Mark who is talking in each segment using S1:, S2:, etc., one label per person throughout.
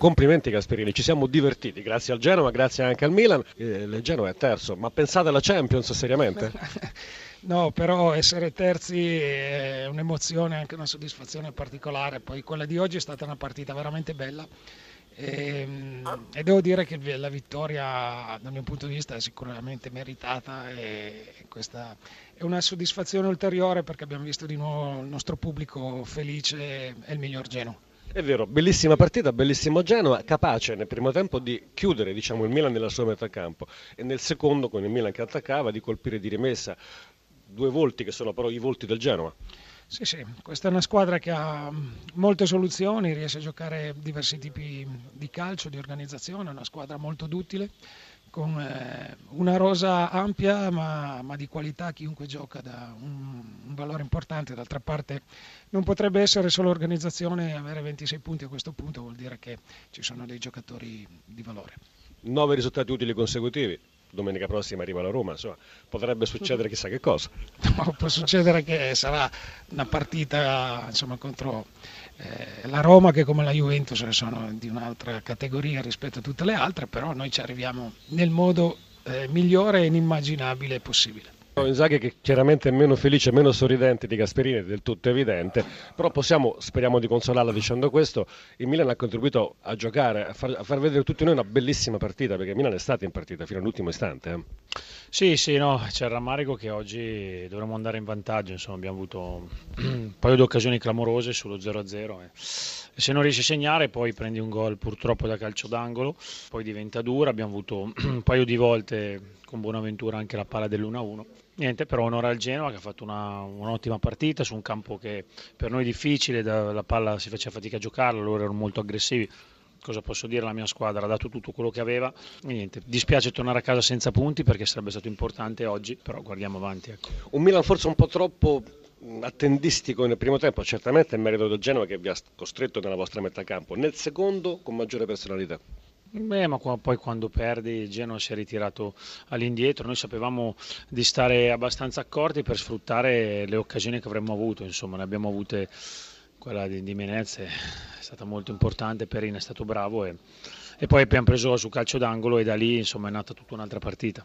S1: Complimenti Gasperini, ci siamo divertiti, grazie al Genoa, grazie anche al Milan. Eh, il Genoa è terzo, ma pensate alla Champions seriamente?
S2: No, però essere terzi è un'emozione, anche una soddisfazione particolare. Poi quella di oggi è stata una partita veramente bella e, ehm, e devo dire che la vittoria dal mio punto di vista è sicuramente meritata e questa è una soddisfazione ulteriore perché abbiamo visto di nuovo il nostro pubblico felice e il miglior Genoa.
S1: È vero, bellissima partita, bellissimo Genoa, capace nel primo tempo di chiudere diciamo, il Milan nella sua metà campo e nel secondo, con il Milan che attaccava, di colpire di rimessa due volti che sono però i volti del Genoa.
S2: Sì, sì, questa è una squadra che ha molte soluzioni, riesce a giocare diversi tipi di calcio, di organizzazione, è una squadra molto duttile, con eh, una rosa ampia ma, ma, di qualità, chiunque gioca da un, un, valore importante, d'altra parte non potrebbe essere solo organizzazione, avere 26 punti a questo punto vuol dire che ci sono dei giocatori di valore.
S1: Nove risultati utili consecutivi, domenica prossima arriva la Roma, insomma, potrebbe succedere chissà che cosa.
S2: No, può succedere che sarà una partita insomma, contro eh, la Roma che come la Juventus sono di un'altra categoria rispetto a tutte le altre, però noi ci arriviamo nel modo eh, migliore e inimmaginabile possibile.
S1: Inzaghi che chiaramente è meno felice, meno sorridente di Gasperini, è del tutto evidente, però possiamo, speriamo di consolarla dicendo questo, il Milan ha contribuito a giocare, a far, a far vedere tutti noi una bellissima partita, perché il Milan è stato in partita fino all'ultimo istante. Eh.
S3: Sì, sì, no, c'è il rammarico che oggi dovremmo andare in vantaggio, insomma abbiamo avuto un paio di occasioni clamorose sullo 0-0 e se non riesci a segnare poi prendi un gol purtroppo da calcio d'angolo, poi diventa dura, abbiamo avuto un paio di volte con Buonaventura anche la palla dell'1-1 Niente, però onore al Genoa che ha fatto una, un'ottima partita su un campo che per noi è difficile, da, la palla si faceva fatica a giocarla, loro erano molto aggressivi. Cosa posso dire? La mia squadra ha dato tutto quello che aveva. E niente, dispiace tornare a casa senza punti perché sarebbe stato importante oggi, però guardiamo avanti. Ecco.
S1: Un Milan forse un po' troppo attendistico nel primo tempo, certamente è merito del Genoa che vi ha costretto nella vostra metà campo, nel secondo con maggiore personalità.
S3: Beh, ma poi quando perdi il Genoa si è ritirato all'indietro, noi sapevamo di stare abbastanza accorti per sfruttare le occasioni che avremmo avuto, insomma ne abbiamo avute, quella di, di Menez è stata molto importante, Perin è stato bravo e, e poi abbiamo preso su calcio d'angolo e da lì insomma è nata tutta un'altra partita.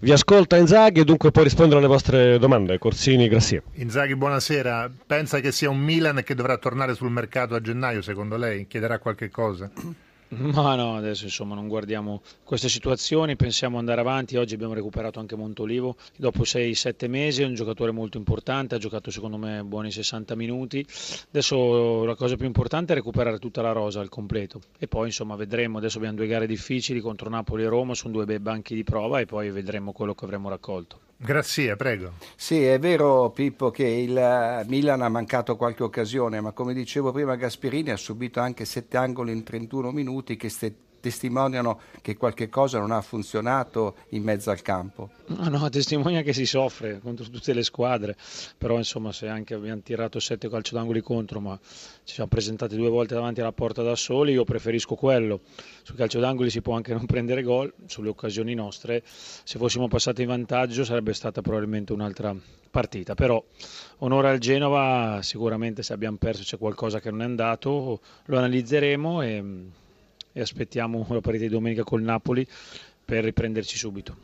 S1: Vi ascolta Inzaghi e dunque può rispondere alle vostre domande, Corsini, Grassia.
S4: Inzaghi, buonasera, pensa che sia un Milan che dovrà tornare sul mercato a gennaio secondo lei? Chiederà qualche cosa?
S3: Ma no, adesso insomma non guardiamo queste situazioni, pensiamo andare avanti. Oggi abbiamo recuperato anche Montolivo dopo 6-7 mesi, è un giocatore molto importante, ha giocato secondo me buoni 60 minuti. Adesso la cosa più importante è recuperare tutta la rosa al completo e poi insomma vedremo. Adesso abbiamo due gare difficili contro Napoli e Roma, sono due bei banchi di prova e poi vedremo quello che avremo raccolto.
S4: Grazie, prego.
S5: Sì, è vero Pippo che il eh, Milan ha mancato qualche occasione, ma come dicevo prima Gasperini ha subito anche sette angoli in 31 minuti che ste- testimoniano che qualche cosa non ha funzionato in mezzo al campo.
S3: No, no, testimonia che si soffre contro tutte le squadre, però insomma se anche abbiamo tirato sette calcio d'angoli contro, ma ci siamo presentati due volte davanti alla porta da soli, io preferisco quello. Sul calcio d'angoli si può anche non prendere gol, sulle occasioni nostre, se fossimo passati in vantaggio sarebbe stata probabilmente un'altra partita, però onore al Genova, sicuramente se abbiamo perso c'è qualcosa che non è andato, lo analizzeremo e e aspettiamo la partita di domenica col Napoli per riprenderci subito.